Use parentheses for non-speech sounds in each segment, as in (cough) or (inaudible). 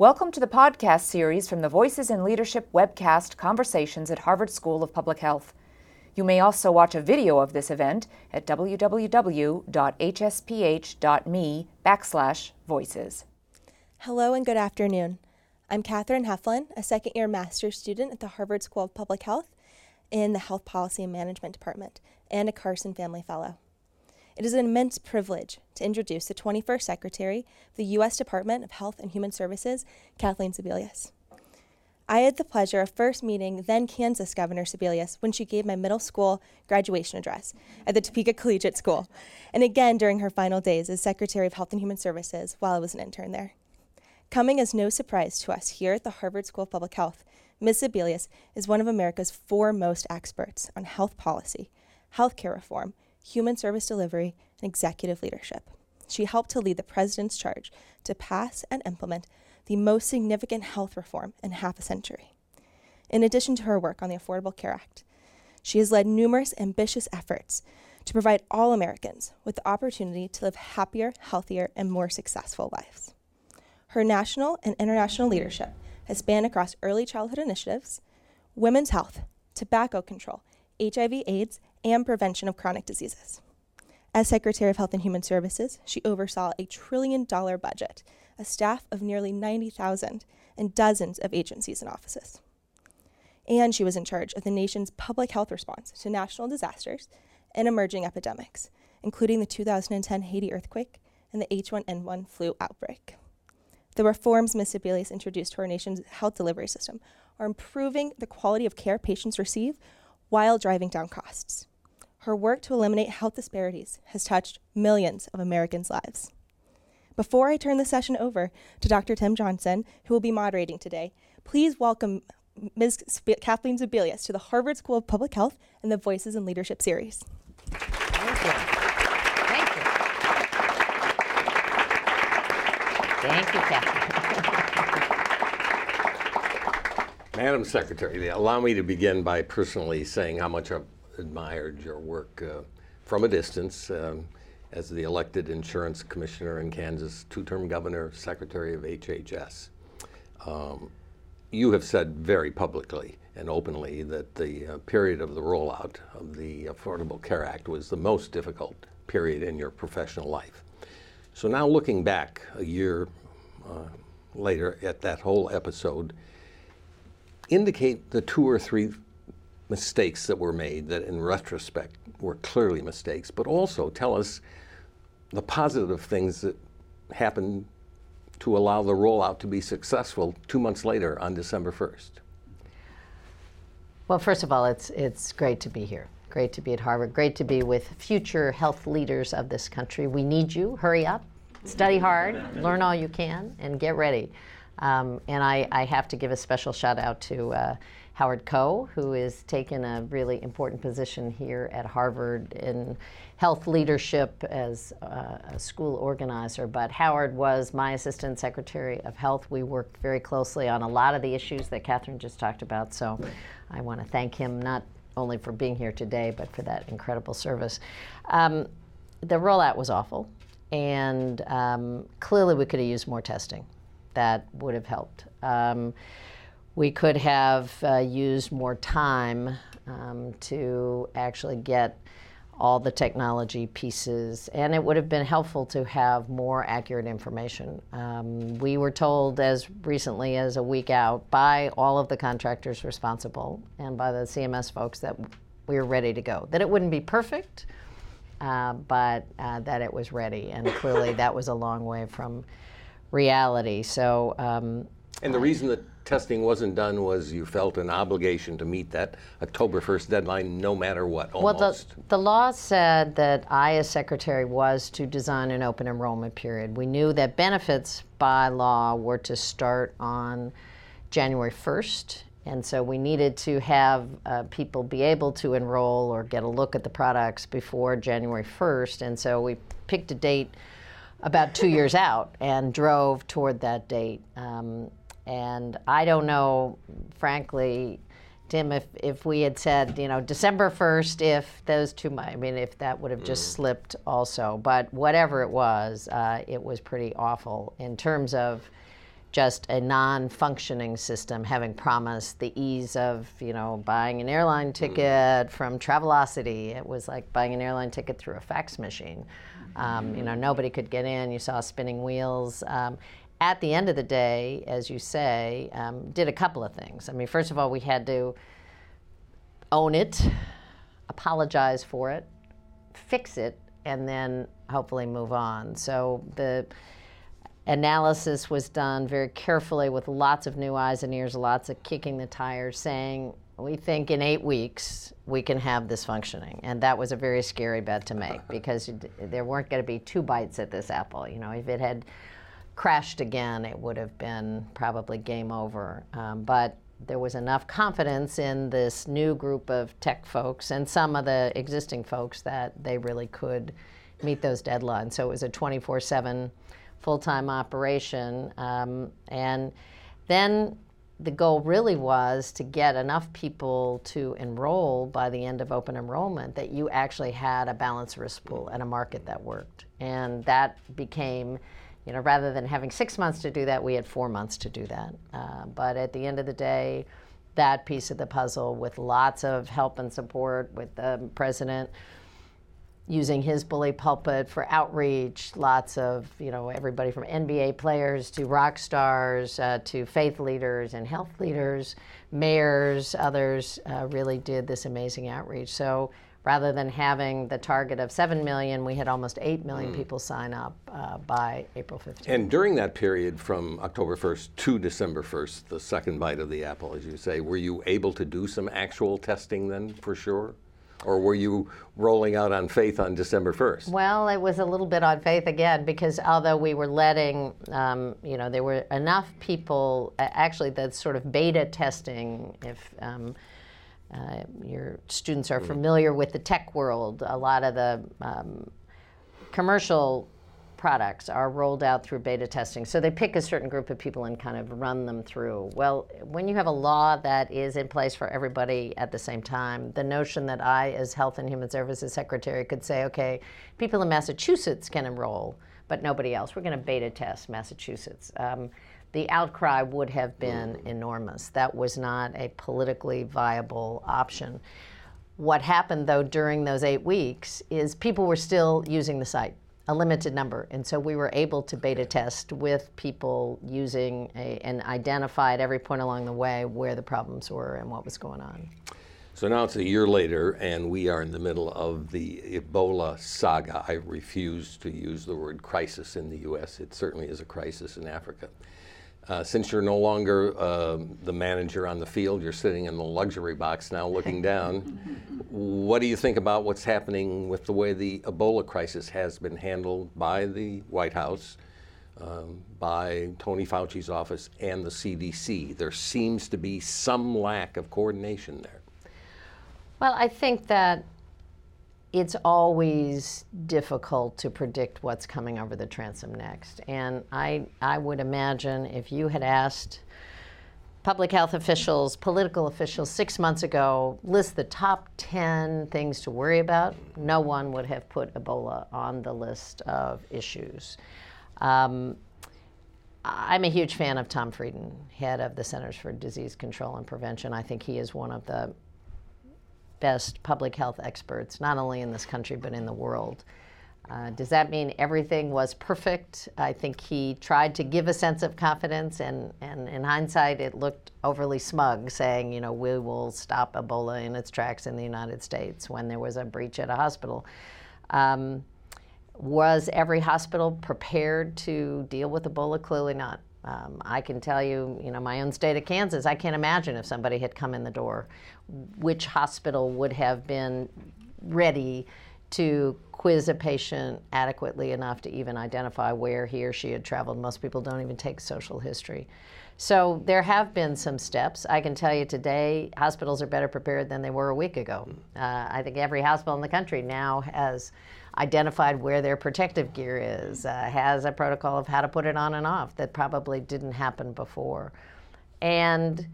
Welcome to the podcast series from the Voices in Leadership webcast Conversations at Harvard School of Public Health. You may also watch a video of this event at www.hsph.me backslash voices. Hello and good afternoon. I'm Katherine Heflin, a second year master's student at the Harvard School of Public Health in the Health Policy and Management Department and a Carson Family Fellow. It is an immense privilege to introduce the 21st Secretary of the U.S. Department of Health and Human Services, Kathleen Sebelius. I had the pleasure of first meeting then Kansas Governor Sebelius when she gave my middle school graduation address at the Topeka Collegiate School, and again during her final days as Secretary of Health and Human Services while I was an intern there. Coming as no surprise to us here at the Harvard School of Public Health, Ms. Sebelius is one of America's foremost experts on health policy, healthcare reform, human service delivery, and executive leadership. She helped to lead the president's charge to pass and implement the most significant health reform in half a century. In addition to her work on the Affordable Care Act, she has led numerous ambitious efforts to provide all Americans with the opportunity to live happier, healthier, and more successful lives. Her national and international leadership has spanned across early childhood initiatives, women's health, tobacco control, HIV, AIDS, and prevention of chronic diseases. As Secretary of Health and Human Services, she oversaw a trillion dollar budget, a staff of nearly 90,000, and dozens of agencies and offices. And she was in charge of the nation's public health response to national disasters and emerging epidemics, including the 2010 Haiti earthquake and the H1N1 flu outbreak. The reforms Ms. Sebelius introduced to our nation's health delivery system are improving the quality of care patients receive while driving down costs. Her work to eliminate health disparities has touched millions of Americans' lives. Before I turn the session over to Dr. Tim Johnson, who will be moderating today, please welcome Ms. Sp- Kathleen Sebelius to the Harvard School of Public Health and the Voices in Leadership series. Thank you. Thank you. Thank you, Kathleen. (laughs) Madam Secretary, allow me to begin by personally saying how much I've admired your work uh, from a distance um, as the elected insurance commissioner in Kansas, two-term governor, secretary of HHS. Um, you have said very publicly and openly that the uh, period of the rollout of the Affordable Care Act was the most difficult period in your professional life. So now looking back a year uh, later at that whole episode, indicate the two or three mistakes that were made that in retrospect were clearly mistakes, but also tell us the positive things that happened to allow the rollout to be successful two months later on December 1st. Well, first of all, it's, it's great to be here. Great to be at Harvard. Great to be with future health leaders of this country. We need you. Hurry up, study hard, learn all you can, and get ready. Um, and I, I, have to give a special shout out to uh, Howard Koh, who has taken a really important position here at Harvard in health leadership as a school organizer. But Howard was my assistant secretary of health. We worked very closely on a lot of the issues that Catherine just talked about. So I want to thank him not only for being here today, but for that incredible service. Um, the rollout was awful, and um, clearly we could have used more testing that would have helped. Um, we could have uh, used more time um, to actually get all the technology pieces, and it would have been helpful to have more accurate information. Um, we were told as recently as a week out by all of the contractors responsible and by the CMS folks that we were ready to go. That it wouldn't be perfect, uh, but uh, that it was ready, and clearly that was a long way from reality. So. Um, and the reason that testing wasn't done was you felt an obligation to meet that October 1st deadline no matter what, almost. Well, the, the law said that I, as secretary, was to design an open enrollment period. We knew that benefits by law were to start on January 1st. And so we needed to have uh, people be able to enroll or get a look at the products before January 1st. And so we picked a date about two years out and drove toward that date. Um, and I don't know, frankly, Tim, if, if we had said, you know, December 1st, if those two, I mean, if that would have just mm. slipped also. But whatever it was, uh, it was pretty awful in terms of just a non-functioning system having promised the ease of you know buying an airline ticket from travelocity. It was like buying an airline ticket through a fax machine. Um, you know nobody could get in. You saw spinning wheels. Um, at the end of the day as you say um, did a couple of things i mean first of all we had to own it apologize for it fix it and then hopefully move on so the analysis was done very carefully with lots of new eyes and ears, lots of kicking the tires, saying, we think in eight weeks we can have this functioning. And that was a very scary bet to make because there weren't going to be two bites at this apple. You know, if it had crashed again, it would have been probably game over. Um, but there was enough confidence in this new group of tech folks and some of the existing folks that they really could meet those deadlines. So it was a 24 7 full-time operation. Um, and then the goal really was to get enough people to enroll by the end of open enrollment that you actually had a balanced risk pool and a market that worked. And that became, you know, rather than having six months to do that, we had four months to do that. Uh, but at the end of the day, that piece of the puzzle with lots of help and support with the president using his bully pulpit for outreach. Lots of, you know, everybody from NBA players to rock stars uh, to faith leaders and health leaders, mayors, others uh, really did this amazing outreach. So rather than having the target of 7 million, we had almost 8 million mm. people sign up uh, by April 15th. And during that period from October 1st to December 1st, the second bite of the apple, as you say, were you able to do some actual testing then for sure? Or were you rolling out on faith on December 1st? Well, it was a little bit on faith again because although we were letting, um, you know, there were enough people, actually, the sort of beta testing, if um, uh, your students are mm. familiar with the tech world, a lot of the um, commercial products are rolled out through beta testing. So they pick a certain group of people and kind of run them through. Well, when you have a law that is in place for everybody at the same time, the notion that I, as Health and Human Services Secretary, could say, okay, people in Massachusetts can enroll, but nobody else. We're going to beta test Massachusetts. Um, the outcry would have mm. been enormous. That was not a politically viable option. What happened, though, during those eight weeks is people were still using the site a limited number. And so we were able to beta test with people using a, and identify at every point along the way where the problems were and what was going on. So now it's a year later, and we are in the middle of the Ebola saga. I refuse to use the word crisis in the U.S., it certainly is a crisis in Africa. Uh, since you're no longer uh, the manager on the field, you're sitting in the luxury box now looking down. what do you think about what's happening with the way the Ebola crisis has been handled by the White House, um, by Tony Fauci's office, and the CDC? There seems to be some lack of coordination there. Well, I think that it's always difficult to predict what's coming over the transom next. And I, I would imagine if you had asked public health officials, political officials six months ago, list the top 10 things to worry about, no one would have put Ebola on the list of issues. Um, I'm a huge fan of Tom Frieden, head of the Centers for Disease Control and Prevention. I think he is one of the best public health experts, not only in this country, but in the world. Uh, does that mean everything was perfect? I think he tried to give a sense of confidence, and, and in hindsight, it looked overly smug, saying, you know, we will stop Ebola in its tracks in the United States when there was a breach at a hospital. Um, was every hospital prepared to deal with Ebola? Clearly not. Um, I can tell you, you know, my own state of Kansas, I can't imagine if somebody had come in the door, which hospital would have been ready to quiz a patient adequately enough to even identify where he or she had traveled. Most people don't even take social history. So there have been some steps. I can tell you today, hospitals are better prepared than they were a week ago. Uh, I think every hospital in the country now has identified where their protective gear is, uh, has a protocol of how to put it on and off that probably didn't happen before. And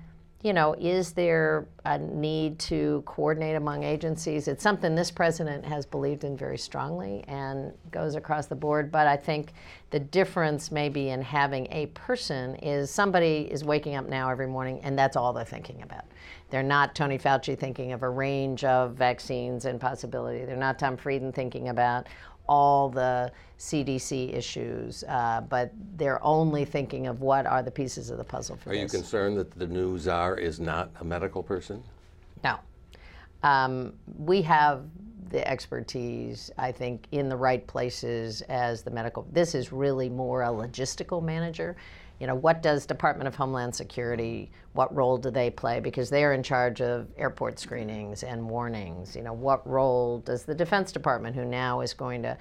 you know, is there a need to coordinate among agencies? It's something this president has believed in very strongly and goes across the board. But I think the difference maybe in having a person is somebody is waking up now every morning and that's all they're thinking about. They're not Tony Fauci thinking of a range of vaccines and possibility. They're not Tom Frieden thinking about all the CDC issues, uh, but they're only thinking of what are the pieces of the puzzle for Are you concerned that the new czar is not a medical person? No. Um, we have the expertise, I think, in the right places as the medical. This is really more a logistical manager. You know, what does Department of Homeland Security, what role do they play? Because they're in charge of airport screenings and warnings. You know, what role does the Defense Department, who now is going to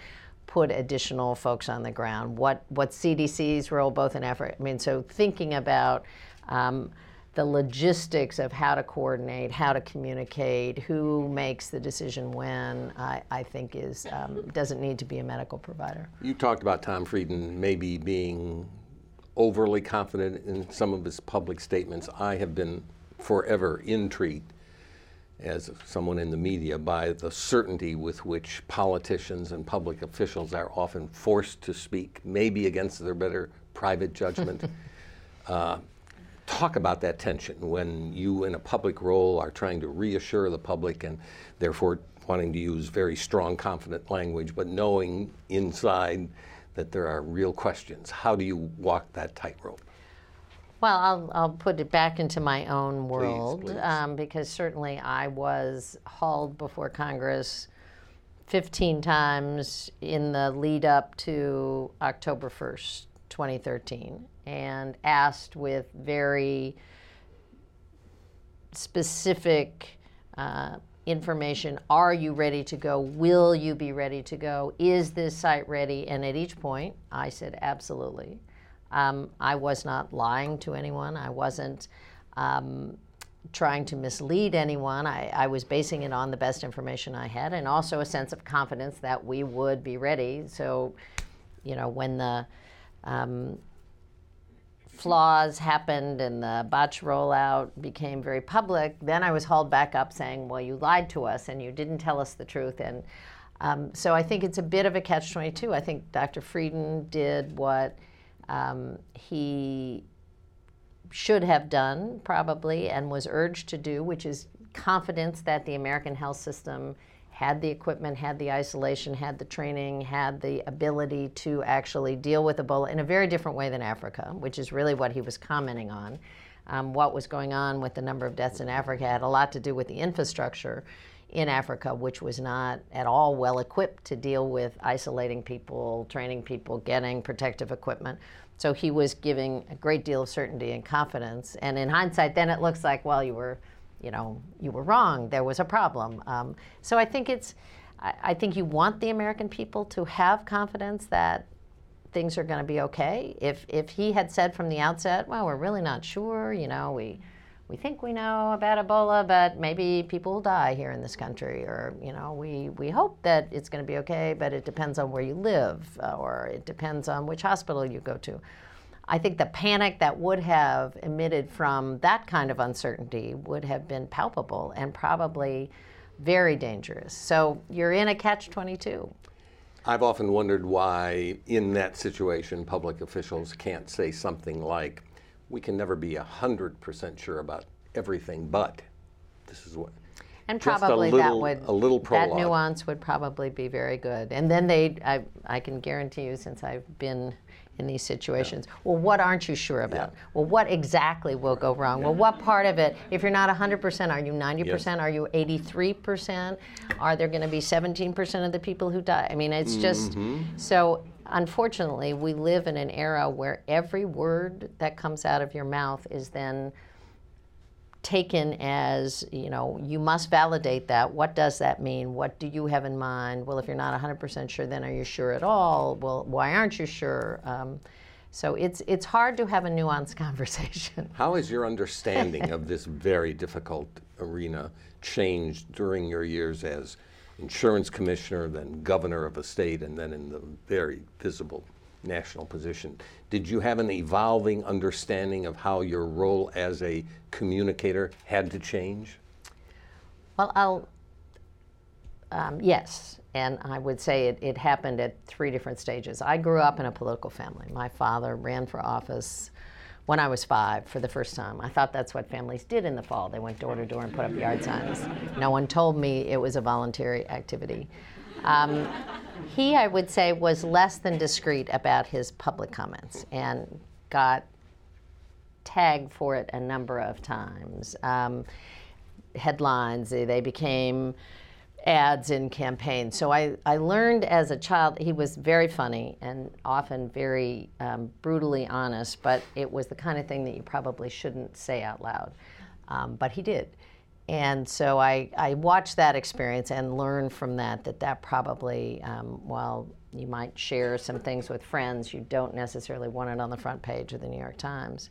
put additional folks on the ground? What what's CDC's role, both in effort? I mean, so thinking about um, the logistics of how to coordinate, how to communicate, who makes the decision when, I, I think is um, doesn't need to be a medical provider. You talked about Tom Frieden maybe being overly confident in some of his public statements. I have been forever intrigued as someone in the media by the certainty with which politicians and public officials are often forced to speak, maybe against their better private judgment. (laughs) uh, talk about that tension when you, in a public role, are trying to reassure the public and therefore wanting to use very strong, confident language, but knowing inside that there are real questions. How do you walk that tightrope? Well, I'll, I'll put it back into my own world please. Um, because certainly I was hauled before Congress 15 times in the lead up to October 1st, 2013, and asked with very specific uh, information. Are you ready to go? Will you be ready to go? Is this site ready? And at each point i said absolutely. Um, i was not lying to anyone. I wasn't um, trying to mislead anyone. I, I was basing it on the best information i had and also a sense of confidence that we would be ready. So you know when the um, flaws happened and the botch rollout became very public, then I was hauled back up saying, well, you lied to us and you didn't tell us the truth. And um, so I think it's a bit of a catch 22. I think Dr. Frieden did what um, he should have done, probably, and was urged to do, which is confidence that the American health system had the equipment, had the isolation, had the training, had the ability to actually deal with Ebola in a very different way than Africa, which is really what he was commenting on. Um, what was going on with the number of deaths in Africa had a lot to do with the infrastructure in Africa, which was not at all well equipped to deal with isolating people, training people, getting protective equipment. So he was giving a great deal of certainty and confidence. And in hindsight, then it looks like, well, you were you know, you were wrong. There was a problem. Um, so I think it's, I, I, think you want the American people to have confidence that things are going to be okay. If if he had said from the outset, well, we're really not sure. You know, we we think we know about Ebola, but maybe people will die here in this country, or you know, we we hope that it's going to be okay, but it depends on where you live, uh, or it depends on which hospital you go to. I think the panic that would have emitted from that kind of uncertainty would have been palpable and probably very dangerous. So you're in a catch 22. I've often wondered why, in that situation, public officials can't say something like, we can never be 100% sure about everything, but this is what. And probably little- that would a little that nuance would probably be very good. And then they, I, I can guarantee you, since I've been in these situations, well, what aren't you sure about? Yeah. Well, what exactly will go wrong? Well, what part of it? If you're not 100%, are you 90%? Yes. Are you 83%? Are there going to be 17% of the people who die? I mean, it's just Mm-hmm. so. Unfortunately, we live in an era where every word that comes out of your mouth is then taken as, you know, you must validate that. What does that mean? What do you have in mind? Well, if you're not 100% sure, then are you sure at all? Well, why aren't you sure? Um, so it's it's hard to have a nuanced (laughs) conversation. How has your understanding of this very difficult arena changed during your years as insurance commissioner, then governor of a state, and then in the very visible national position. Did you have an evolving understanding of how your role as a communicator had to change? Well, I'll, um, yes, and I would say it, it happened at three different stages. I grew up in a political family. My father ran for office when I was five for the first time. I thought that's what families did in the fall. They went door to door and put up yard signs. No one told me it was a voluntary activity. Um, he, I would say, was less than discreet about his public comments and got tagged for it a number of times. Um, headlines, they became ads in campaigns. So I, I learned as a child, he was very funny and often very um, brutally honest, but it was the kind of thing that you probably shouldn't say out loud. Um, but he did. And so I, I watched that experience and learned from that that that probably, um, while you might share some things with friends, you don't necessarily want it on the front page of the New York Times.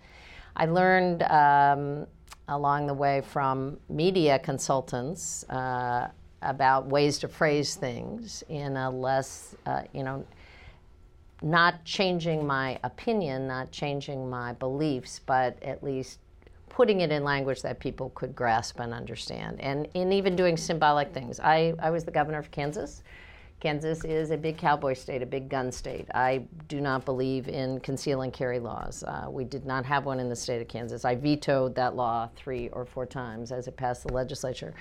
I learned um, along the way from media consultants uh, about ways to phrase things in a less, uh, you know, not changing my opinion, not changing my beliefs, but at least putting it in language that people could grasp and understand. And in even doing symbolic things. I, I was the governor of Kansas. Kansas is a big cowboy state, a big gun state. I do not believe in conceal and carry laws. Uh, we did not have one in the state of Kansas. I vetoed that law three or four times as it passed the legislature.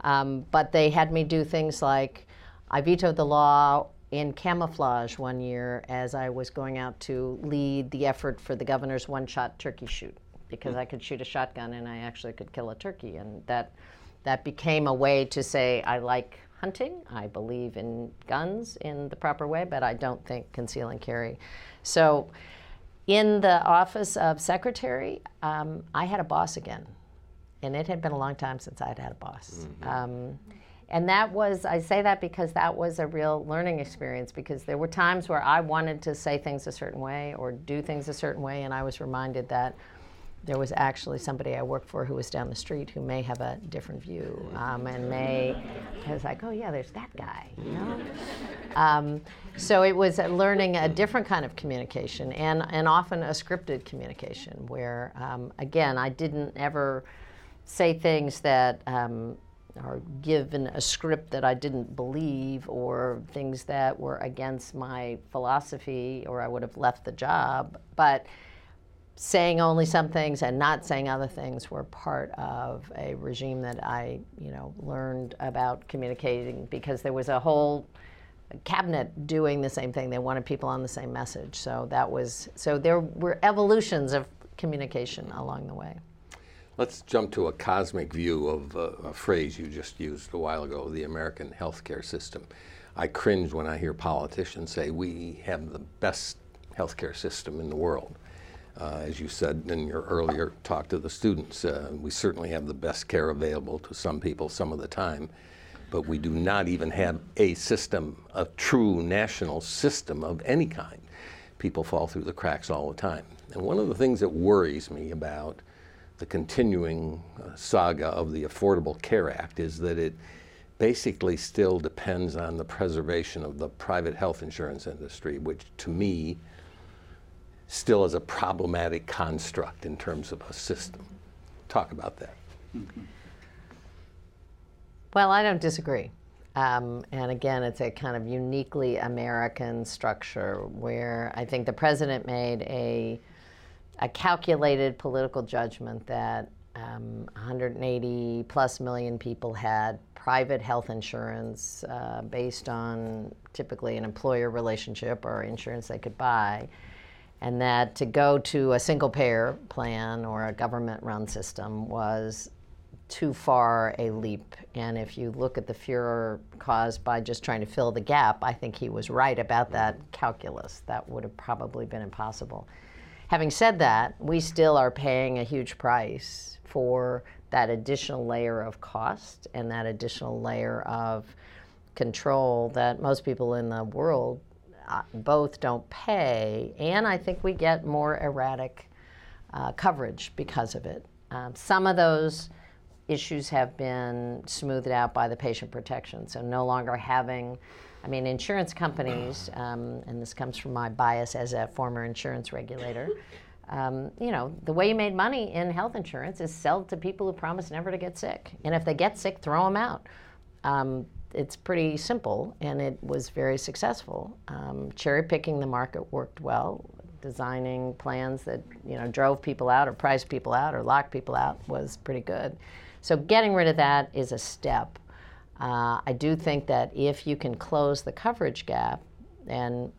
Um, but they had me do things like I vetoed the law in camouflage one year as I was going out to lead the effort for the governor's one shot turkey shoot because I could shoot a shotgun and I actually could kill a turkey. And that, that became a way to say I like hunting, I believe in guns in the proper way, but I don't think conceal and carry. So in the office of secretary, um, I had a boss again and it had been a long time since I'd had a boss. Mm-hmm. Um, and that was, I say that because that was a real learning experience because there were times where I wanted to say things a certain way or do things a certain way, and I was reminded that there was actually somebody I worked for who was down the street who may have a different view um, and may, I was like, oh yeah, there's that guy, you know? Um, so it was learning a different kind of communication and, and often a scripted communication where, um, again, I didn't ever say things that um, or given a script that I didn't believe or things that were against my philosophy or I would have left the job. But saying only some things and not saying other things were part of a regime that I, you know, learned about communicating because there was a whole cabinet doing the same thing. They wanted people on the same message. So that was so there were evolutions of communication along the way. Let's jump to a cosmic view of uh, a phrase you just used a while ago the American healthcare system. I cringe when I hear politicians say we have the best healthcare system in the world. Uh, as you said in your earlier talk to the students, uh, we certainly have the best care available to some people some of the time, but we do not even have a system, a true national system of any kind. People fall through the cracks all the time. And one of the things that worries me about the continuing uh, saga of the Affordable Care Act is that it basically still depends on the preservation of the private health insurance industry, which to me still is a problematic construct in terms of a system. Talk about that. Well, I don't disagree. Um, and again, it's a kind of uniquely American structure where I think the president made a a calculated political judgment that um, 180 plus million people had private health insurance uh, based on typically an employer relationship or insurance they could buy. And that to go to a single payer plan or a government run system was too far a leap. And if you look at the furor caused by just trying to fill the gap, I think he was right about that calculus. That would have probably been impossible. Having said that, we still are paying a huge price for that additional layer of cost and that additional layer of control that most people in the world both don't pay, and I think we get more erratic uh, coverage because of it. Um, some of those issues have been smoothed out by the patient protection, so no longer having I mean, insurance companies, (clears throat) um, and this comes from my bias as a former insurance regulator. Um, you know, the way you made money in health insurance is sell to people who promise never to get sick. And if they get sick, throw them out. Um, it's pretty simple, and it was very successful. Um, cherry picking the market worked well. Designing plans that you know drove people out, or priced people out, or locked people out was pretty good. So getting rid of that is a step. Uh, I do think that if you can close the coverage gap, and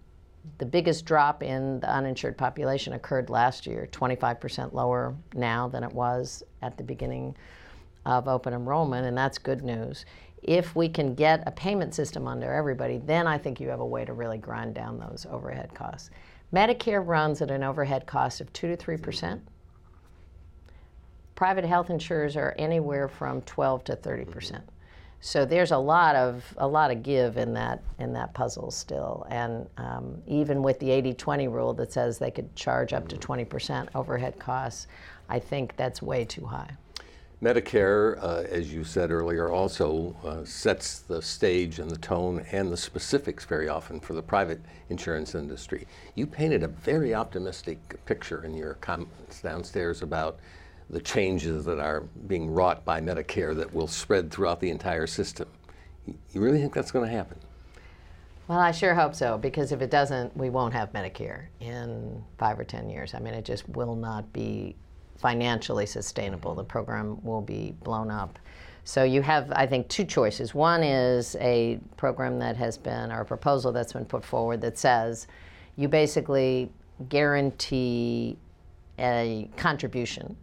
the biggest drop in the uninsured population occurred last year, 25% lower now than it was at the beginning of open enrollment, and that's good news. If we can get a payment system under everybody, then I think you have a way to really grind down those overhead costs. Medicare runs at an overhead cost of 2 to 3%. Private health insurers are anywhere from 12 to 30%. So there's a lot of a lot of give in that in that puzzle still, and um, even with the 80-20 rule that says they could charge up to 20% overhead costs, I think that's way too high. Medicare, uh, as you said earlier, also uh, sets the stage and the tone and the specifics very often for the private insurance industry. You painted a very optimistic picture in your comments downstairs about the changes that are being wrought by Medicare that will spread throughout the entire system. You really think that's going to happen? Well, I sure hope so, because if it doesn't, we won't have Medicare in five or 10 years. I mean, it just will not be financially sustainable. The program will be blown up. So you have, I think, two choices. One is a program that has been, or a proposal that's been put forward that says you basically guarantee a contribution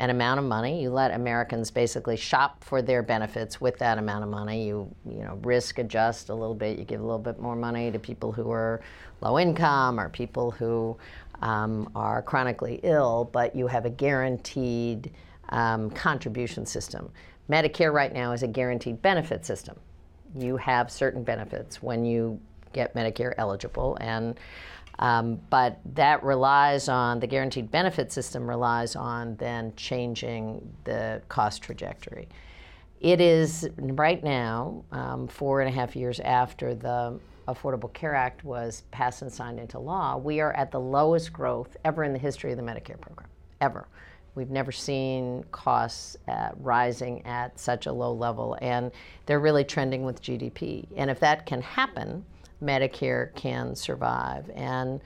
an amount of money. You let Americans basically shop for their benefits with that amount of money. You you know risk adjust a little bit. You give a little bit more money to people who are low income or people who um, are chronically ill, but you have a guaranteed um, contribution system. Medicare right now is a guaranteed benefit system. You have certain benefits when you get Medicare eligible, and um, but that relies on the guaranteed benefit system relies on then changing the cost trajectory. It is right now, um, four and a half years after the Affordable Care Act was passed and signed into law, we are at the lowest growth ever in the history of the Medicare program, ever. We've never seen costs uh, rising at such a low level, and they're really trending with GDP. And if that can happen, Medicare can survive. And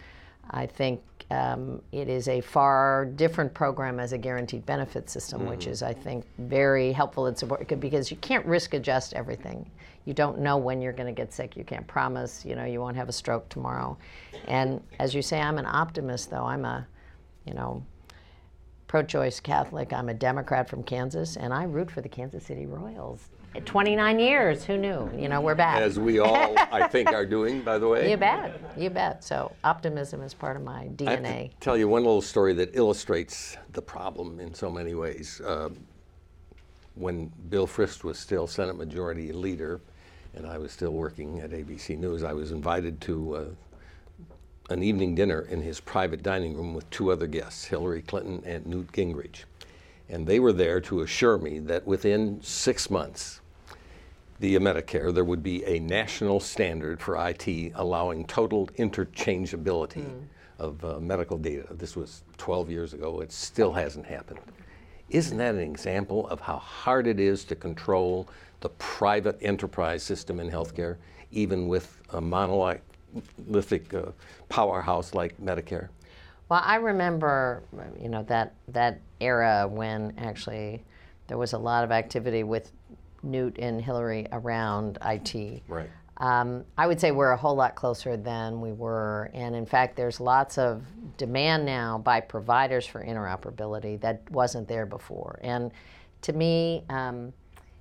I think um, it is a far different program as a guaranteed benefit system, mm-hmm. which is, I think, very helpful and supportive because you can't risk adjust everything. You don't know when you're going to get sick. You can't promise, you know, you won't have a stroke tomorrow. And as you say, I'm an optimist, though. I'm a, you know, pro-choice Catholic. I'm a Democrat from Kansas, and I root for the Kansas City Royals. 29 years. Who knew? You know, we're back. As we all, I think, are (laughs) doing, by the way. You bet. You bet. So optimism is part of my DNA. I have to tell you one little story that illustrates the problem in so many ways. Uh, when Bill Frist was still Senate Majority Leader, and I was still working at ABC News, I was invited to uh, an evening dinner in his private dining room with two other guests, Hillary Clinton and Newt Gingrich. And they were there to assure me that within six months, the Medicare, there would be a national standard for IT allowing total interchangeability mm. of uh, medical data. This was 12 years ago. It still hasn't happened. Isn't that an example of how hard it is to control the private enterprise system in healthcare, even with a monolithic uh, powerhouse like Medicare? Well, I remember, you know, that that era when actually there was a lot of activity with Newt and Hillary around IT. Right. Um, I would say we're a whole lot closer than we were, and in fact, there's lots of demand now by providers for interoperability that wasn't there before. And to me, um,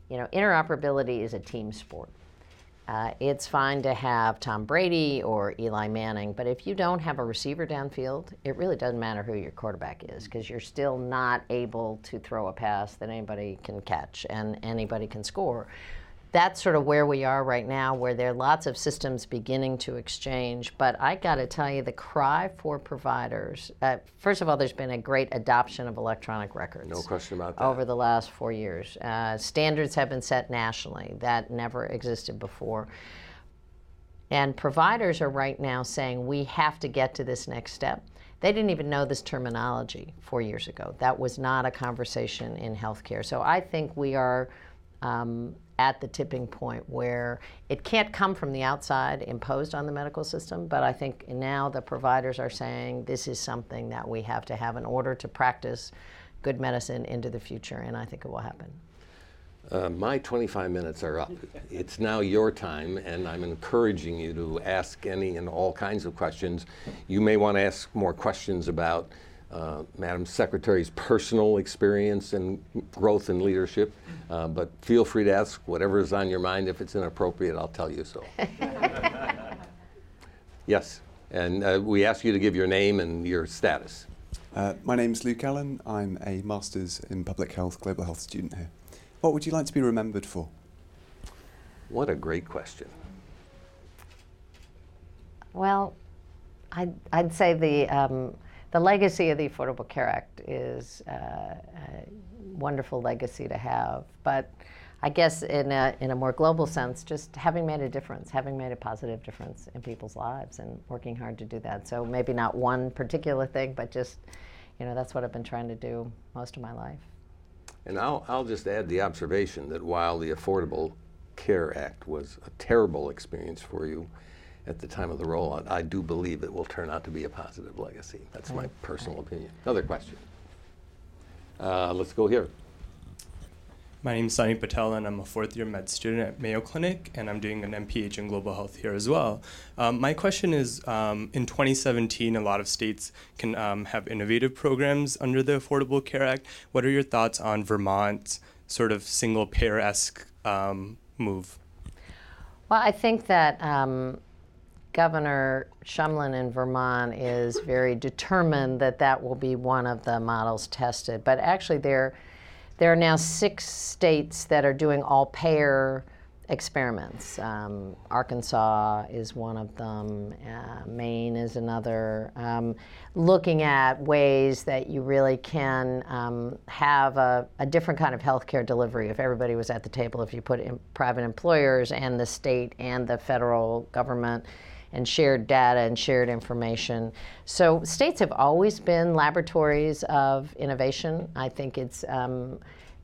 you know, interoperability is a team sport. Uh, it's fine to have Tom Brady or Eli Manning, but if you don't have a receiver downfield, it really doesn't matter who your quarterback is because you're still not able to throw a pass that anybody can catch and anybody can score that's sort of where we are right now, where there are lots of systems beginning to exchange. But I got to tell you, the cry for providers uh, first of all, there's been a great adoption of electronic records. No question about that. Over the last four years. Uh, standards have been set nationally, that never existed before. And providers are right now saying we have to get to this next step. They didn't even know this terminology four years ago. That was not a conversation in healthcare. So I think we are um, at the tipping point where it can't come from the outside imposed on the medical system, but I think now the providers are saying this is something that we have to have in order to practice good medicine into the future, and I think it will happen. Uh, my 25 minutes are up. It's now your time, and I'm encouraging you to ask any and all kinds of questions. You may want to ask more questions about uh, Madam Secretary's personal experience and growth and leadership, uh, but feel free to ask whatever is on your mind. If it's inappropriate, I'll tell you so. (laughs) yes, and uh, we ask you to give your name and your status. Uh, my is Luke Allen. I'm a Master's in Public Health, Global Health student here. What would you like to be remembered for? What a great question. Well, I'd, I'd say the, um, the legacy of the Affordable Care Act is uh, a wonderful legacy to have. But I guess in a, in a more global sense, just having made a difference, having made a positive difference in people's lives and working hard to do that. So maybe not one particular thing, but just, you know, that's what I've been trying to do most of my life. And I'll, I'll just add the observation that while the Affordable Care Act was a terrible experience for you at the time of the rollout, I do believe it will turn out to be a positive legacy. That's my personal opinion. Another question. Uh, let's go here. My name is Sunny Patel, and I'm a fourth year med student at Mayo Clinic, and I'm doing an MPH in global health here as well. Um, my question is um, in 2017, a lot of states can um, have innovative programs under the Affordable Care Act. What are your thoughts on Vermont's sort of single payer esque um, move? Well, I think that um, Governor Shumlin in Vermont is very determined that that will be one of the models tested. But actually, they're there are now six states that are doing all payer experiments. Um, Arkansas is one of them, uh, Maine is another. Um, looking at ways that you really can um, have a, a, different kind of healthcare delivery if everybody was at the table, if you put in private employers and the state and the federal government and shared data and shared information. So states have always been laboratories of innovation. I think it's um,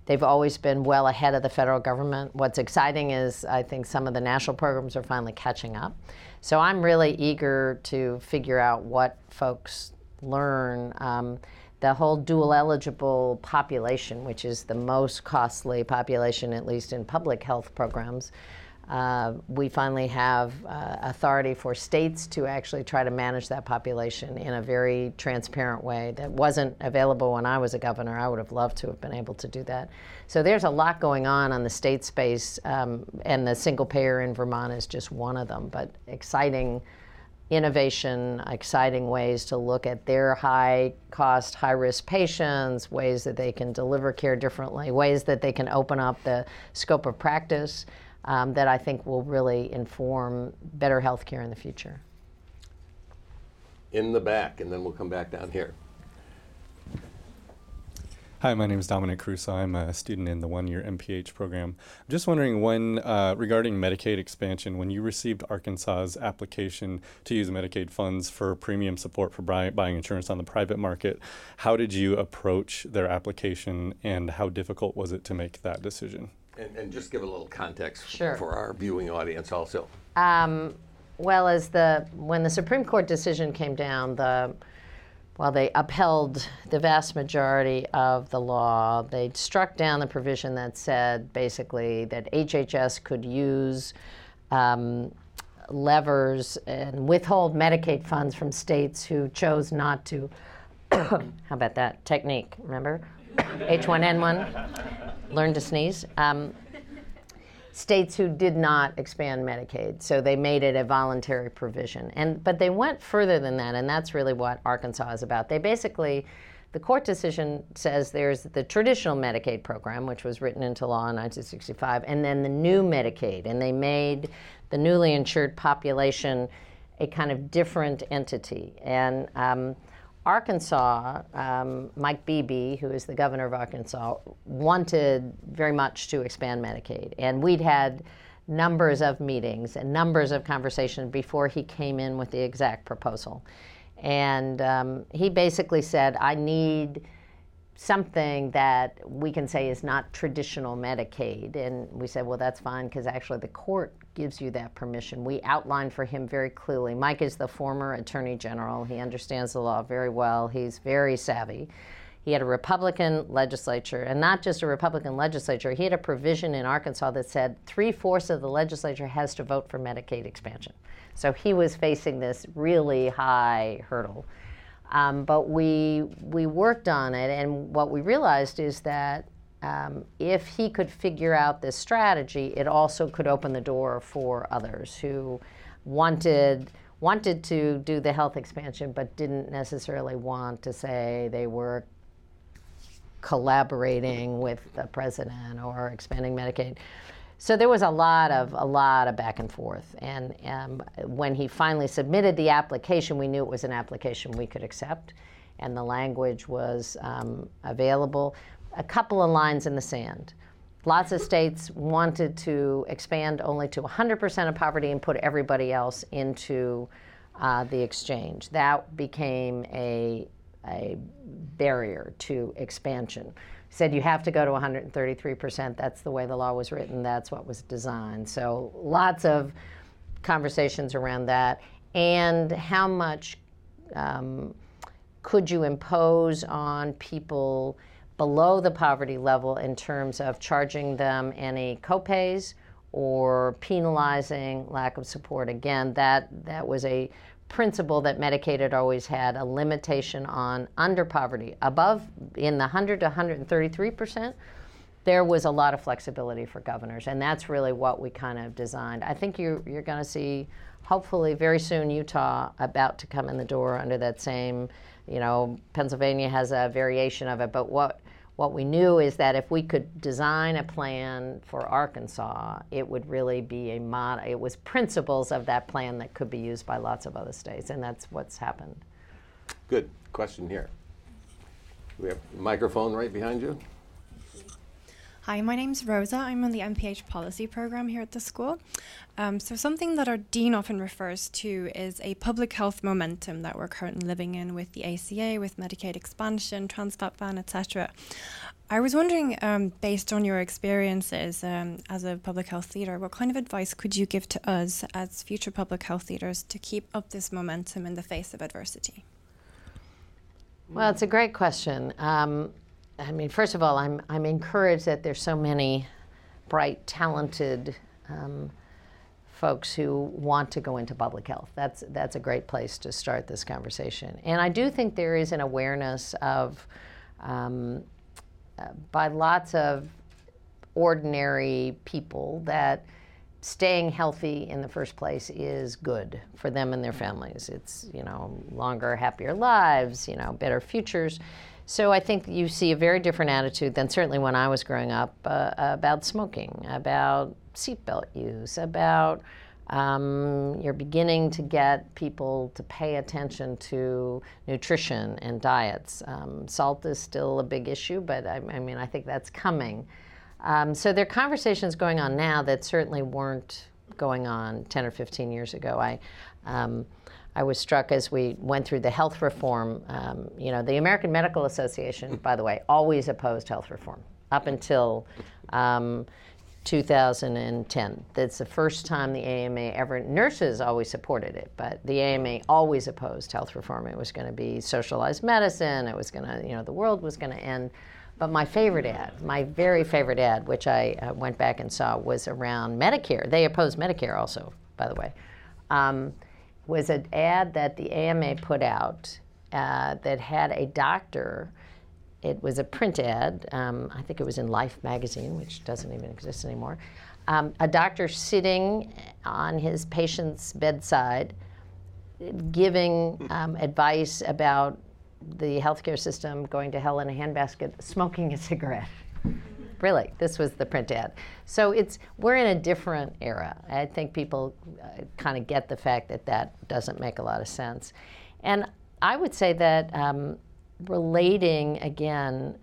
they've always been well ahead of the federal government. What's exciting is I think some of the national programs are finally catching up. So I'm really eager to figure out what folks learn. Um, the whole dual eligible population, which is the most costly population, at least in public health programs, uh, we finally have uh, authority for states to actually try to manage that population in a very transparent way that wasn't available when I was a governor. I would have loved to have been able to do that. So there's a lot going on on the state space, um, and the single payer in Vermont is just one of them, but exciting innovation, exciting ways to look at their high cost, high risk patients, ways that they can deliver care differently, ways that they can open up the scope of practice um, that I think will really inform better health care in the future. In the back, and then we'll come back down here. Hi, my name is Dominic Crusoe. I'm a student in the one year MPH program. I'm just wondering when, uh, regarding Medicaid expansion, when you received Arkansas's application to use Medicaid funds for premium support for buy- buying insurance on the private market, how did you approach their application and how difficult was it to make that decision? And, and just give a little context Sure. for our viewing audience also. Um, well, as the when the Supreme Court decision came down, the while they upheld the vast majority of the law, they struck down the provision that said basically that HHS could use um, levers and withhold Medicaid funds from states who chose not to. (coughs) How about that technique? Remember, H1N1, learn to sneeze. Um, states who did not expand Medicaid. So they made it a voluntary provision. And but they went further than that, and that's really what Arkansas is about. They basically the court decision says there's the traditional Medicaid program, which was written into law in 1965, and then the new Medicaid. And they made the newly insured population a kind of different entity. And um, Arkansas, um, Mike Beebe, who is the governor of Arkansas, wanted very much to expand Medicaid. And we'd had numbers of meetings and numbers of conversations before he came in with the exact proposal. And um, he basically said, I need something that we can say is not traditional Medicaid. And we said, well, that's fine because actually the court gives you that permission. We outlined for him very clearly. Mike is the former attorney general, he understands the law very well, he's very savvy. He had a Republican legislature, and not just a Republican legislature, he had a provision in Arkansas that said three fourths of the legislature has to vote for Medicaid expansion. So he was facing this really high hurdle. Um, but we, we worked on it, and what we realized is that um, if he could figure out this strategy, it also could open the door for others who wanted wanted to do the health expansion, but didn't necessarily want to say they were collaborating with the president or expanding Medicaid. So there was a lot of a lot of back and forth, and um, when he finally submitted the application, we knew it was an application we could accept, and the language was um, available. A couple of lines in the sand. Lots of states wanted to expand only to 100% of poverty and put everybody else into uh, the exchange. That became a a barrier to expansion. Said you have to go to 133%. That's the way the law was written. That's what was designed. So lots of conversations around that. And how much um, could you impose on people below the poverty level in terms of charging them any copays or penalizing lack of support? Again, that, that was a principle that Medicaid had always had a limitation on under poverty. Above, in the 100 to 133 percent, there was a lot of flexibility for governors, and that's really what we kind of designed. I think you're, you're going to see, hopefully, very soon Utah about to come in the door under that same, you know, Pennsylvania has a variation of it, but what what we knew is that if we could design a plan for Arkansas, it would really be a mod. It was principles of that plan that could be used by lots of other states, and that's what's happened. Good question here. We have a microphone right behind you. Hi, my name's Rosa. I'm on the MPH policy program here at the school. Um, so, something that our dean often refers to is a public health momentum that we're currently living in with the ACA, with Medicaid expansion, trans fat ban, etc. I was wondering, um, based on your experiences um, as a public health leader, what kind of advice could you give to us as future public health leaders to keep up this momentum in the face of adversity? Well, it's a great question. Um, I mean, first of all, I'm, I'm encouraged that there's so many bright, talented um, folks who want to go into public health. That's, that's a great place to start this conversation. And I do think there is an awareness of, um, uh, by lots of ordinary people, that staying healthy in the first place is good for them and their families. It's, you know, longer, happier lives, you know, better futures. So I think you see a very different attitude than certainly when I was growing up uh, about smoking, about seatbelt use, about um, you're beginning to get people to pay attention to nutrition and diets. Um, salt is still a big issue, but I, I mean, I think that's coming. Um, so there are conversations going on now that certainly weren't going on 10 or 15 years ago. I, um, I was struck as we went through the health reform. Um, you know, the American Medical Association, (laughs) by the way, always opposed health reform up until um, 2010. That's the first time the AMA ever, nurses always supported it, but the AMA always opposed health reform. It was going to be socialized medicine, it was going to, you know, the world was going to end. But my favorite ad, my very favorite ad, which I uh, went back and saw, was around Medicare. They opposed Medicare also, by the way. Um, was an ad that the AMA put out uh, that had a doctor. It was a print ad. Um, I think it was in Life magazine, which doesn't even exist anymore. Um, a doctor sitting on his patient's bedside, giving um, advice about the healthcare system going to hell in a handbasket, smoking a cigarette. Really, this was the print ad. So it's we're in a different era. I think people uh, kind of get the fact that that doesn't make a lot of sense, and I would say that um, relating again.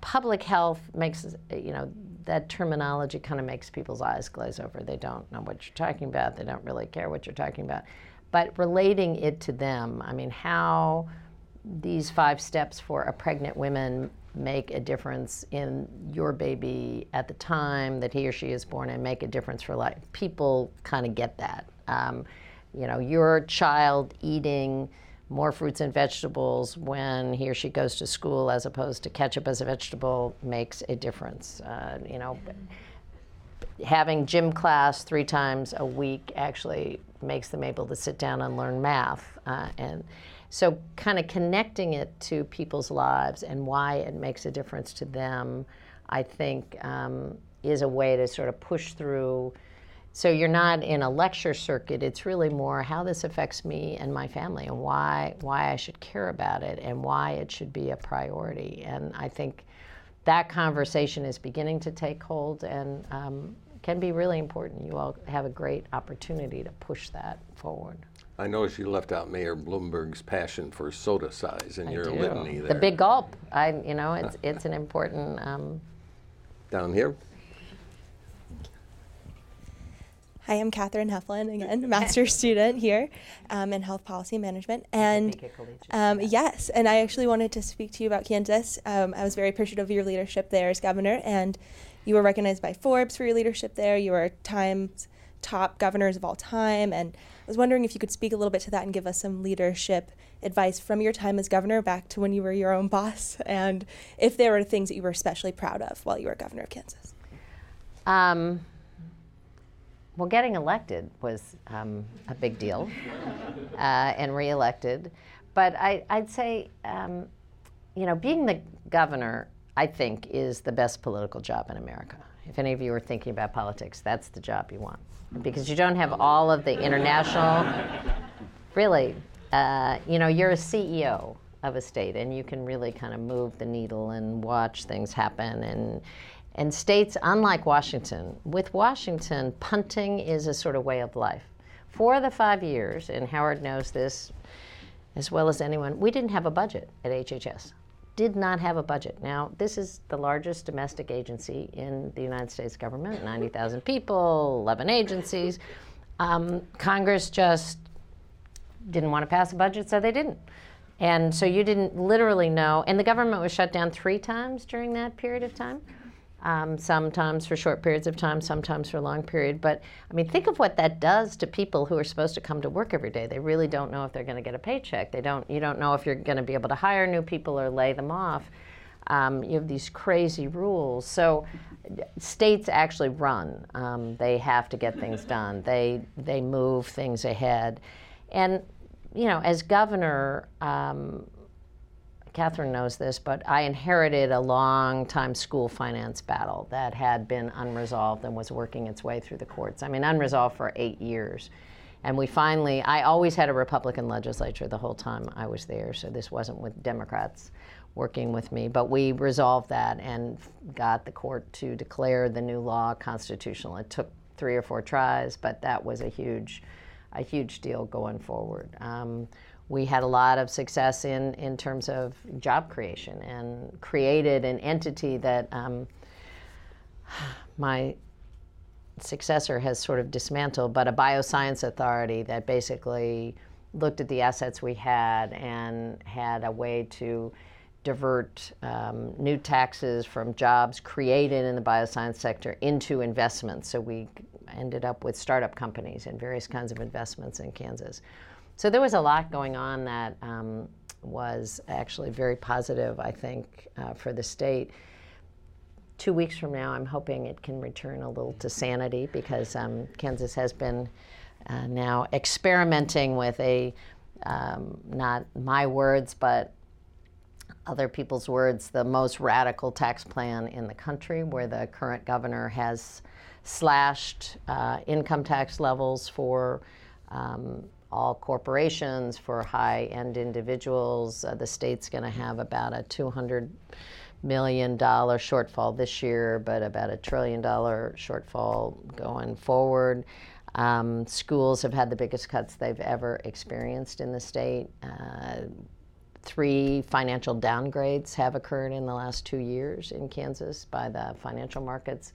public health makes you know that terminology kind of makes people's eyes glaze over. They don't know what you're talking about. They don't really care what you're talking about. But relating it to them, I mean, how these five steps for a pregnant woman make a difference in your baby at the time that he or she is born and make a difference for life. People kind of get that. Um, you know, your child eating more fruits and vegetables when he or she goes to school as opposed to ketchup as a vegetable makes a difference. Uh, you know, having gym class three times a week actually makes them able to sit down and learn math. Uh, and so, kind of connecting it to people's lives and why it makes a difference to them, I think, um, is a way to sort of push through. So you're not in a lecture circuit. It's really more how this affects me and my family, and why why I should care about it, and why it should be a priority. And I think that conversation is beginning to take hold and um, can be really important. You all have a great opportunity to push that forward. I noticed you left out Mayor Bloomberg's passion for soda size in I your do. litany there. The big gulp. I, you know, it's it's an important. Um, Down here? Hi, I'm Catherine Heflin again, (laughs) master's student here um, in health policy management. And make it collegiate. um, yes, and I actually wanted to speak to you about Kansas. Um, I was very appreciative of your leadership there as governor, and you were recognized by Forbes for your leadership there. You were Times top governors of all time, and I was wondering if you could speak a little bit to that and give us some leadership advice from your time as governor back to when you were your own (laughs) boss, and if there were things that you were especially proud of while you were governor of Kansas. Um, well, getting elected was um, a big deal, (laughs) uh, and reelected. But I, would say, um, you know, being the governor, I think, is the best political job in America. If any of you are thinking about politics, that's the job you want because you don't have all of the international. Really, uh, you know, you're a CEO of a state, and you can really kind of move the needle and watch things happen and and states, unlike Washington, with Washington, punting is a sort of way of life. For the five years, and Howard knows this as well as anyone, we didn't have a budget at HHS. Did not have a budget. Now, this is the largest domestic agency in the United States government 90,000 people, 11 agencies. Um, Congress just didn't want to pass a budget, so they didn't. And so you didn't literally know, and the government was shut down three times during that period of time um, sometimes for short periods of time, sometimes for a long period. But I mean, think of what that does to people who are supposed to come to work every day. They really don't know if they're going to get a paycheck. They don't. You don't know if you're going to be able to hire new people or lay them off. Um, you have these crazy rules. So states actually run. Um, they have to get things (laughs) done. They they move things ahead, and you know, as governor. Um, Catherine knows this, but I inherited a long time school finance battle that had been unresolved and was working its way through the courts. I mean, unresolved for eight years. And we finally, I always had a Republican legislature the whole time I was there, so this wasn't with Democrats working with me. But we resolved that and got the court to declare the new law constitutional. It took three or four tries, but that was a huge, a huge deal going forward. Um, we had a lot of success in, in terms of job creation and created an entity that um, (sighs) my successor has sort of dismantled, but a bioscience authority that basically looked at the assets we had and had a way to divert um, new taxes from jobs created in the bioscience sector into investments. So we ended up with startup companies and various kinds of investments in Kansas. So there was a lot going on that um, was actually very positive, I think, uh, for the state. Two weeks from now, I'm hoping it can return a little to sanity because um, Kansas has been uh, now experimenting with a, um, not my words, but other people's words, the most radical tax plan in the country, where the current governor has slashed uh, income tax levels for um, all corporations, for high end individuals. Uh, the state's going to have about a $200 million shortfall this year, but about a trillion dollar shortfall going forward. Um, schools have had the biggest cuts they've ever experienced in the state. Uh, three financial downgrades have occurred in the last two years in Kansas by the financial markets.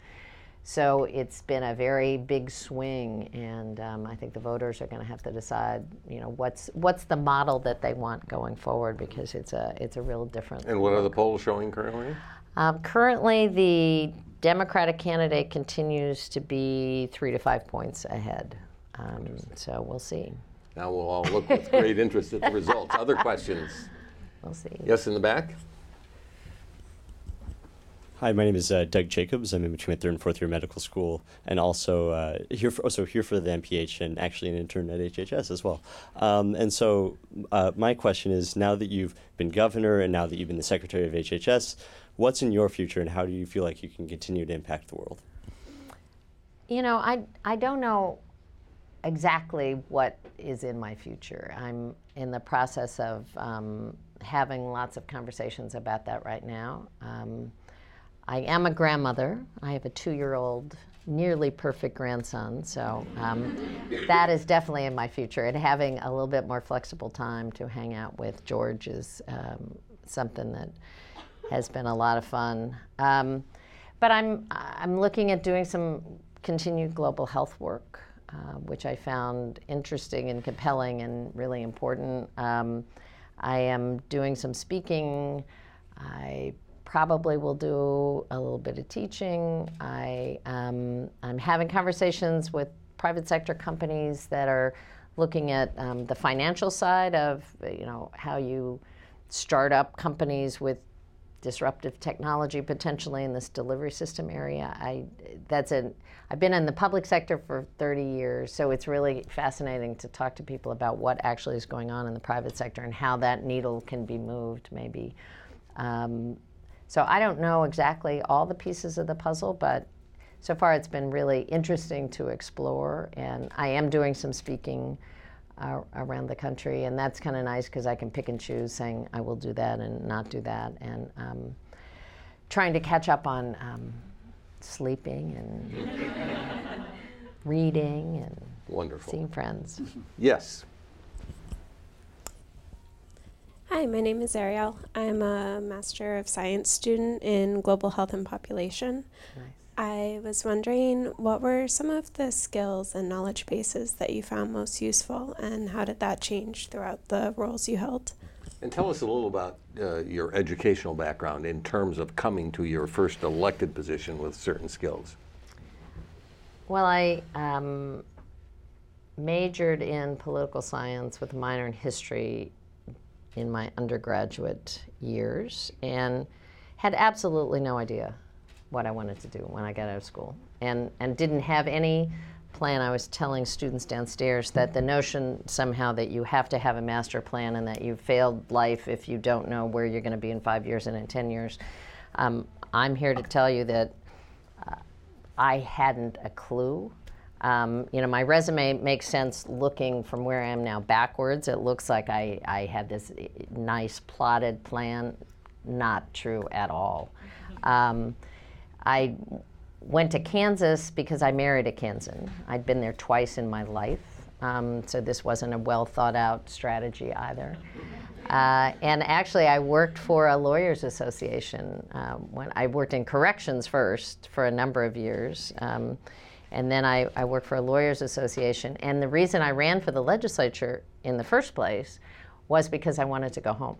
So it's been a very big swing, and um, I think the voters are going to have to decide, you know, what's what's the model that they want going forward because it's a it's a real different. And what are the polls showing currently? Um, currently, the Democratic candidate continues to be three to five points ahead. Um, so we'll see. Now we'll all look with great interest at the results. Other questions? (laughs) We'll see. Yes, in the back. Hi, my name is uh, Doug Jacobs. I'm in between my third and fourth year medical school, and also uh, here for also here for the MPH, and actually an intern at HHS as well. Um, and so, uh, my question is: now that you've been governor, and now that you've been the secretary of HHS, what's in your future, and how do you feel like you can continue to impact the world? You know, I I don't know exactly what is in my future. I'm in the process of um, having lots of conversations about that right now. Um, I am a grandmother. I have a two year old, nearly perfect grandson. So um, that is definitely in my future. And having a little bit more flexible time to hang out with George is um, something that has been a lot of fun. Um, but I'm, I'm looking at doing some continued global health work, uh, which I found interesting and compelling and really important. Um, I am doing some speaking. I probably will do a little bit of teaching. I, um, I'm having conversations with private sector companies that are looking at um, the financial side of, you know, how you start up companies with disruptive technology potentially in this delivery system area. I that's a I've been in the public sector for 30 years, so it's really fascinating to talk to people about what actually is going on in the private sector and how that needle can be moved maybe. Um, so I don't know exactly all the pieces of the puzzle, but so far it's been really interesting to explore. And I am doing some speaking uh, around the country, and that's kind of nice because I can pick and choose, saying I will do that and not do that, and um, trying to catch up on um, sleeping and (laughs) reading and Wonderful. seeing friends. Yes. Hi, my name is Ariel. I'm a Master of Science student in Global Health and Population. Nice. I was wondering what were some of the skills and knowledge bases that you found most useful, and how did that change throughout the roles you held? And tell us a little about uh, your educational background in terms of coming to your first elected position with certain skills. Well, I um, majored in political science with a minor in history in my undergraduate years and had absolutely no idea what I wanted to do when I got out of school and, and didn't have any plan. I was telling students downstairs that the notion somehow that you have to have a master plan and that you've failed life if you don't know where you're going to be in five years and in 10 years. Um, I'm here to tell you that uh, I hadn't a clue um, you know, my resume makes sense looking from where I am now backwards. It looks like I, I had this nice plotted plan. Not true at all. Um, I went to Kansas because I married a Kansan. I'd been there twice in my life, um, so this wasn't a well thought out strategy either. Uh, and actually, I worked for a lawyers' association. Uh, when I worked in corrections first for a number of years. Um, and then I, I worked for a lawyers association. And the reason I ran for the legislature in the first place was because I wanted to go home.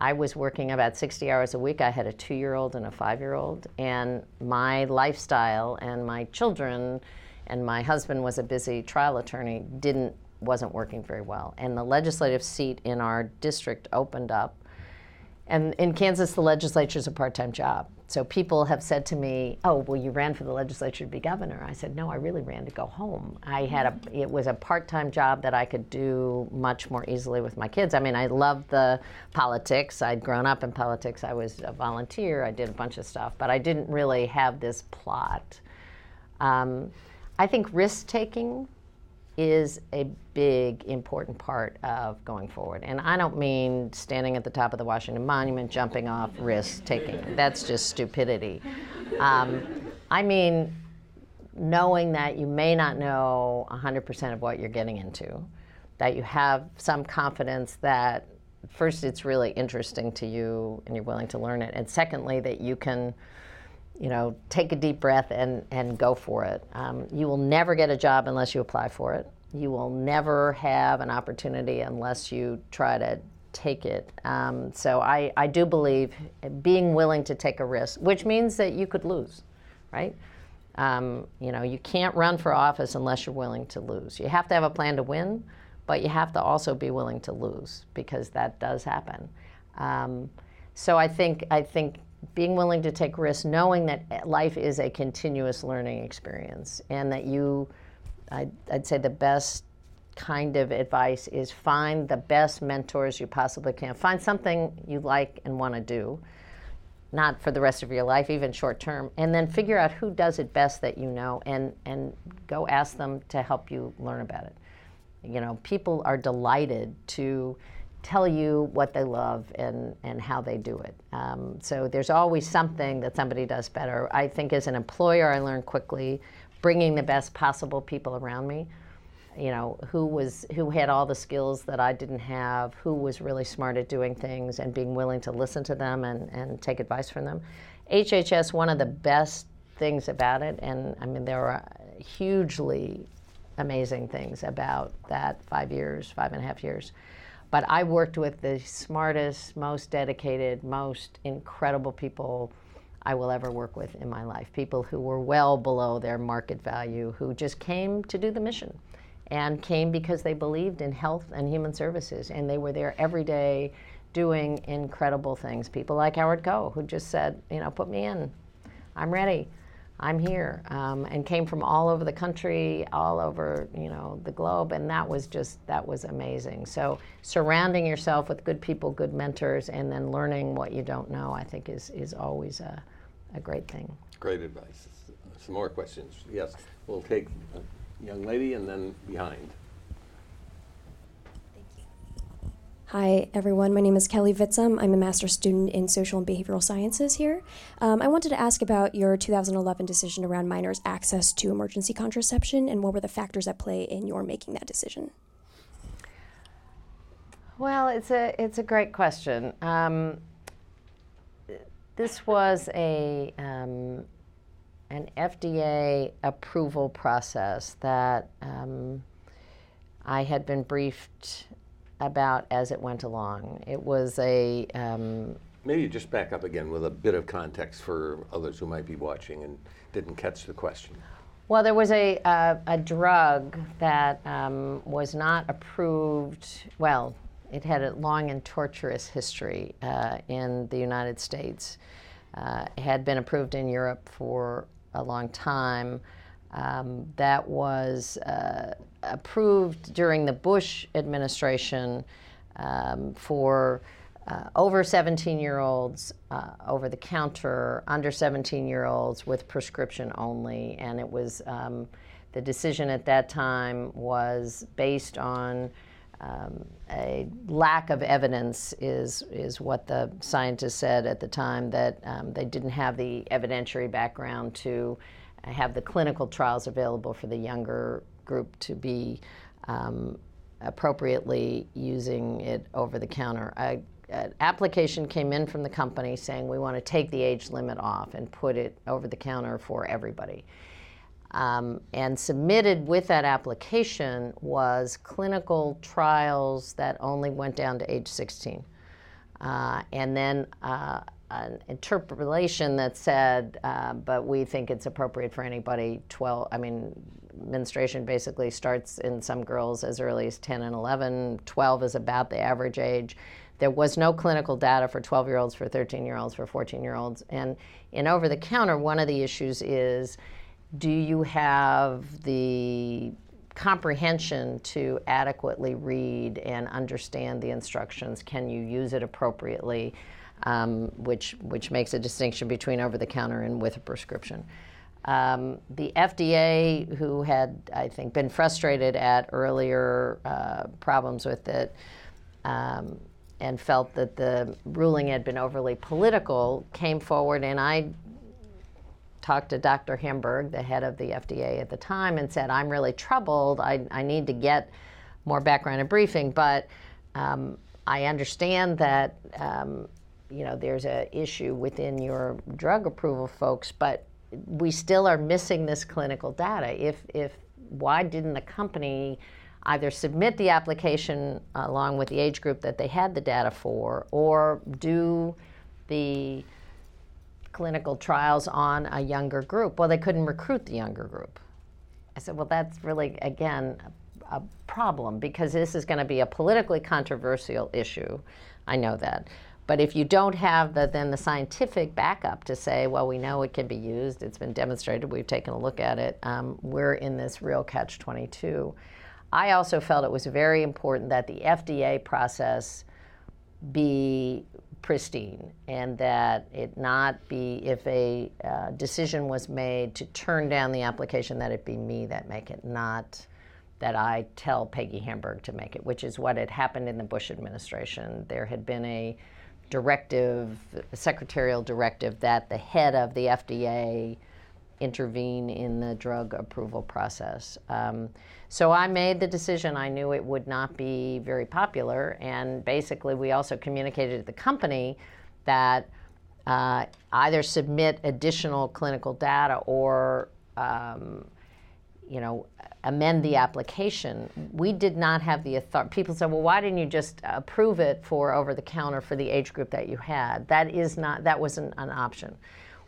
I was working about 60 hours a week. I had a two year old and a five year old. And my lifestyle and my children and my husband was a busy trial attorney didn't wasn't working very well. And the legislative seat in our district opened up. And in Kansas, the legislature is a part time job so people have said to me, "Oh, well, you ran for the legislature to be governor." I said, "No, I really ran to go home. I had a it was a part-time job that I could do much more easily with my kids. I mean, I loved the politics. I'd grown up in politics. I was a volunteer. I did a bunch of stuff, but I didn't really have this plot. Um, I think risk taking is a big, important part of going forward. And I don't mean standing at the top of the Washington Monument, jumping off, risk taking. That's just stupidity. Um, I mean knowing that you may not know 100% of what you're getting into, that you have some confidence that first, it's really interesting to you and you're willing to learn it. And secondly, that you can, you know, take a deep breath and, and go for it. Um, you will never get a job unless you apply for it. You will never have an opportunity unless you try to take it. Um, so I, I do believe being willing to take a risk, which means that you could lose, right? Um, you know, you can't run for office unless you're willing to lose. You have to have a plan to win, but you have to also be willing to lose because that does happen. Um, so I think I think being willing to take risks, knowing that life is a continuous learning experience, and that you, I'd, I'd say the best kind of advice is find the best mentors you possibly can. Find something you like and want to do not for the rest of your life, even short term, and then figure out who does it best that you know and, and go ask them to help you learn about it. You know, people are delighted to tell you what they love and, and how they do it. Um, so there's always something that somebody does better. I think as an employer, I learned quickly bringing the best possible people around me you know, who was who had all the skills that I didn't have, who was really smart at doing things and being willing to listen to them and, and take advice from them. HHS, one of the best things about it, and I mean there are hugely amazing things about that five years, five and a half years. But I worked with the smartest, most dedicated, most incredible people I will ever work with in my life. People who were well below their market value, who just came to do the mission and came because they believed in health and human services. And they were there every day doing incredible things. People like Howard Koh, who just said, you know, put me in. I'm ready. I'm here. Um, and came from all over the country, all over, you know, the globe. And that was just, that was amazing. So surrounding yourself with good people, good mentors, and then learning what you don't know, I think is, is always a, a great thing. Great advice. Some more questions. Yes, we'll take a young lady and then behind. Hi, everyone. My name is Kelly Vitzum. I'm a master's student in social and behavioral sciences here. Um, I wanted to ask about your 2011 decision around minors' access to emergency contraception and what were the factors at play in your making that decision? Well, it's a, it's a great question. Um, this was a, um, an FDA approval process that um, I had been briefed about as it went along. It was a. Um, Maybe just back up again with a bit of context for others who might be watching and didn't catch the question. Well, there was a, uh, a drug that um, was not approved. Well, it had a long and torturous history uh, in the United States. Uh, it had been approved in Europe for a long time. Um, that was uh, approved during the Bush administration um, for uh, over 17 year olds, uh, over the counter, under 17 year olds with prescription only. And it was um, the decision at that time was based on um, a lack of evidence is is what the scientists said at the time that um, they didn't have the evidentiary background to have the clinical trials available for the younger group to be um, appropriately using it over the counter. A, an application came in from the company saying we want to take the age limit off and put it over the counter for everybody. Um, and submitted with that application was clinical trials that only went down to age 16. Uh, and then uh, an interpolation that said, uh, but we think it's appropriate for anybody 12. I mean, menstruation basically starts in some girls as early as 10 and 11. 12 is about the average age. There was no clinical data for 12 year olds, for 13 year olds, for 14 year olds. And in over the counter, one of the issues is do you have the comprehension to adequately read and understand the instructions? Can you use it appropriately? Um, which, which makes a distinction between over the counter and with a prescription. Um, the FDA, who had, I think, been frustrated at earlier uh, problems with it um, and felt that the ruling had been overly political, came forward, and I talked to Dr. Hamburg, the head of the FDA at the time, and said, I'm really troubled. I, I need to get more background and briefing, but um, I understand that um, you know there's an issue within your drug approval folks, but we still are missing this clinical data. If if why didn't the company either submit the application along with the age group that they had the data for, or do the clinical trials on a younger group? Well, they couldn't recruit the younger group. I said, well, that's really again a problem because this is going to be a politically controversial issue. I know that. But if you don't have the, then the scientific backup to say, well, we know it can be used, it's been demonstrated, we've taken a look at it, um, we're in this real catch 22. I also felt it was very important that the FDA process be pristine and that it not be, if a uh, decision was made to turn down the application, that it be me that make it, not that I tell Peggy Hamburg to make it, which is what had happened in the Bush administration. There had been a directive, secretarial directive, that the head of the FDA intervene in the drug approval process. Um, so I made the decision. I knew it would not be very popular, and basically, we also communicated to the company that uh, either submit additional clinical data or um, you know, amend the mm. application. We did not have the authority. People said, well, why didn't you just approve it for over the counter for the age group that you had? That is not, that wasn't an option.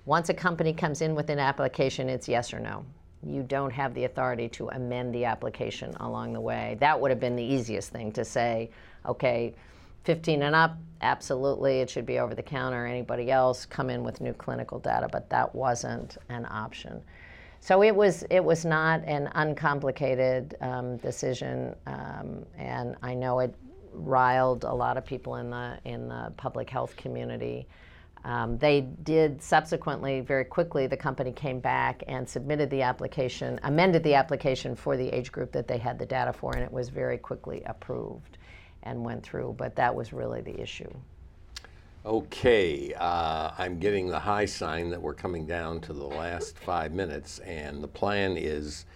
Once a company comes in with an application, it's yes or no. You don't have the authority to amend the application along the way. That would have been the easiest thing to say, okay, 15 and up, absolutely, it should be over the counter. Anybody else, come in with new clinical data, but that wasn't an option. So it was it was not an uncomplicated um, decision, um, and I know it riled a lot of people in the in the public health community. Um, they did subsequently, very quickly, the company came back and submitted the application, amended the application for the age group that they had the data for, and it was very quickly approved and went through. But that was really the issue. Okay, uh, I'm getting the high sign that we're coming down to the last five minutes, and the plan is,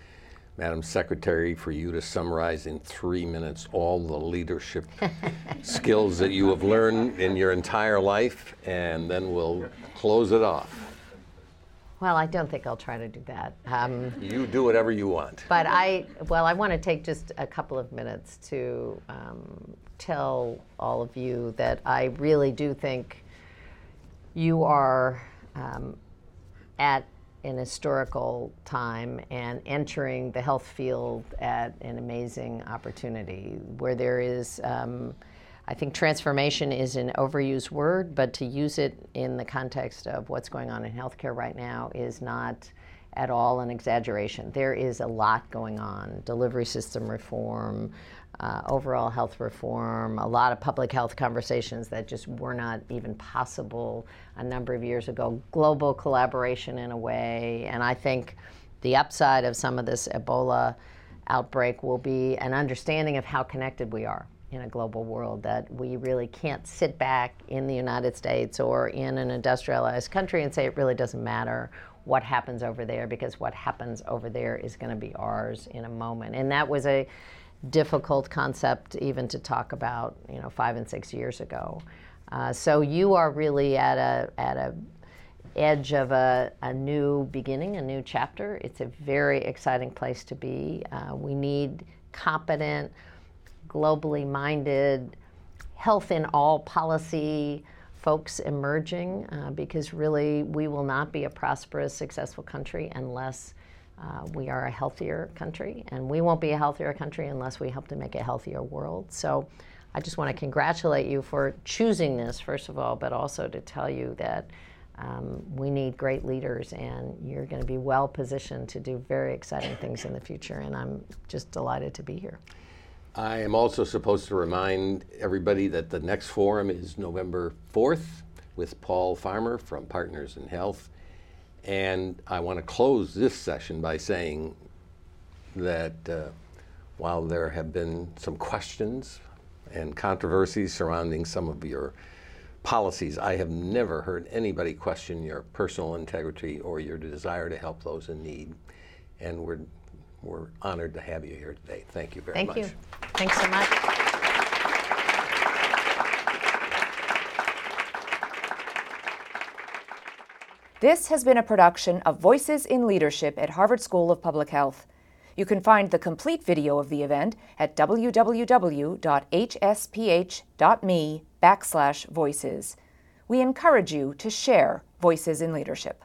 Madam Secretary, for you to summarize in three minutes all the leadership (laughs) skills that you have learned in your entire life, and then we'll close it off. Well, I don't think I'll try to do that. Um, you do whatever you want. But I, well, I want to take just a couple of minutes to um, tell all of you that I really do think you are um, at an historical time and entering the health field at an amazing opportunity where there is. Um, I think transformation is an overused word, but to use it in the context of what's going on in healthcare right now is not at all an exaggeration. There is a lot going on delivery system reform, uh, overall health reform, a lot of public health conversations that just were not even possible a number of years ago, global collaboration in a way. And I think the upside of some of this Ebola outbreak will be an understanding of how connected we are in a global world, that we really can't sit back in the United States or in an industrialized country and say it really doesn't matter what happens over there because what happens over there is going to be ours in a moment. And that was a difficult concept even to talk about, you know, five and six years ago. Uh, so you are really at a at a edge of a, a new beginning, a new chapter. It's a very exciting place to be. Uh, we need competent, globally minded, health in all policy folks emerging uh, because really we will not be a prosperous, successful country unless uh, we are a healthier country, and we won't be a healthier country unless we help to make a healthier world. So I just want to congratulate you for choosing this, first of all, but also to tell you that um, we need great leaders, and you're going to be well positioned to do very exciting things in the future. And I'm just delighted to be here. I am also supposed to remind everybody that the next forum is November 4th with Paul Farmer from Partners in Health. And I want to close this session by saying that uh, while there have been some questions and controversies surrounding some of your policies, I have never heard anybody question your personal integrity or your desire to help those in need. And we're, we're honored to have you here today. Thank you very Thank much. Thank you. Thanks so much. This has been a production of Voices in Leadership at Harvard School of Public Health. You can find the complete video of the event at www.hsph.me backslash voices. We encourage you to share Voices in Leadership.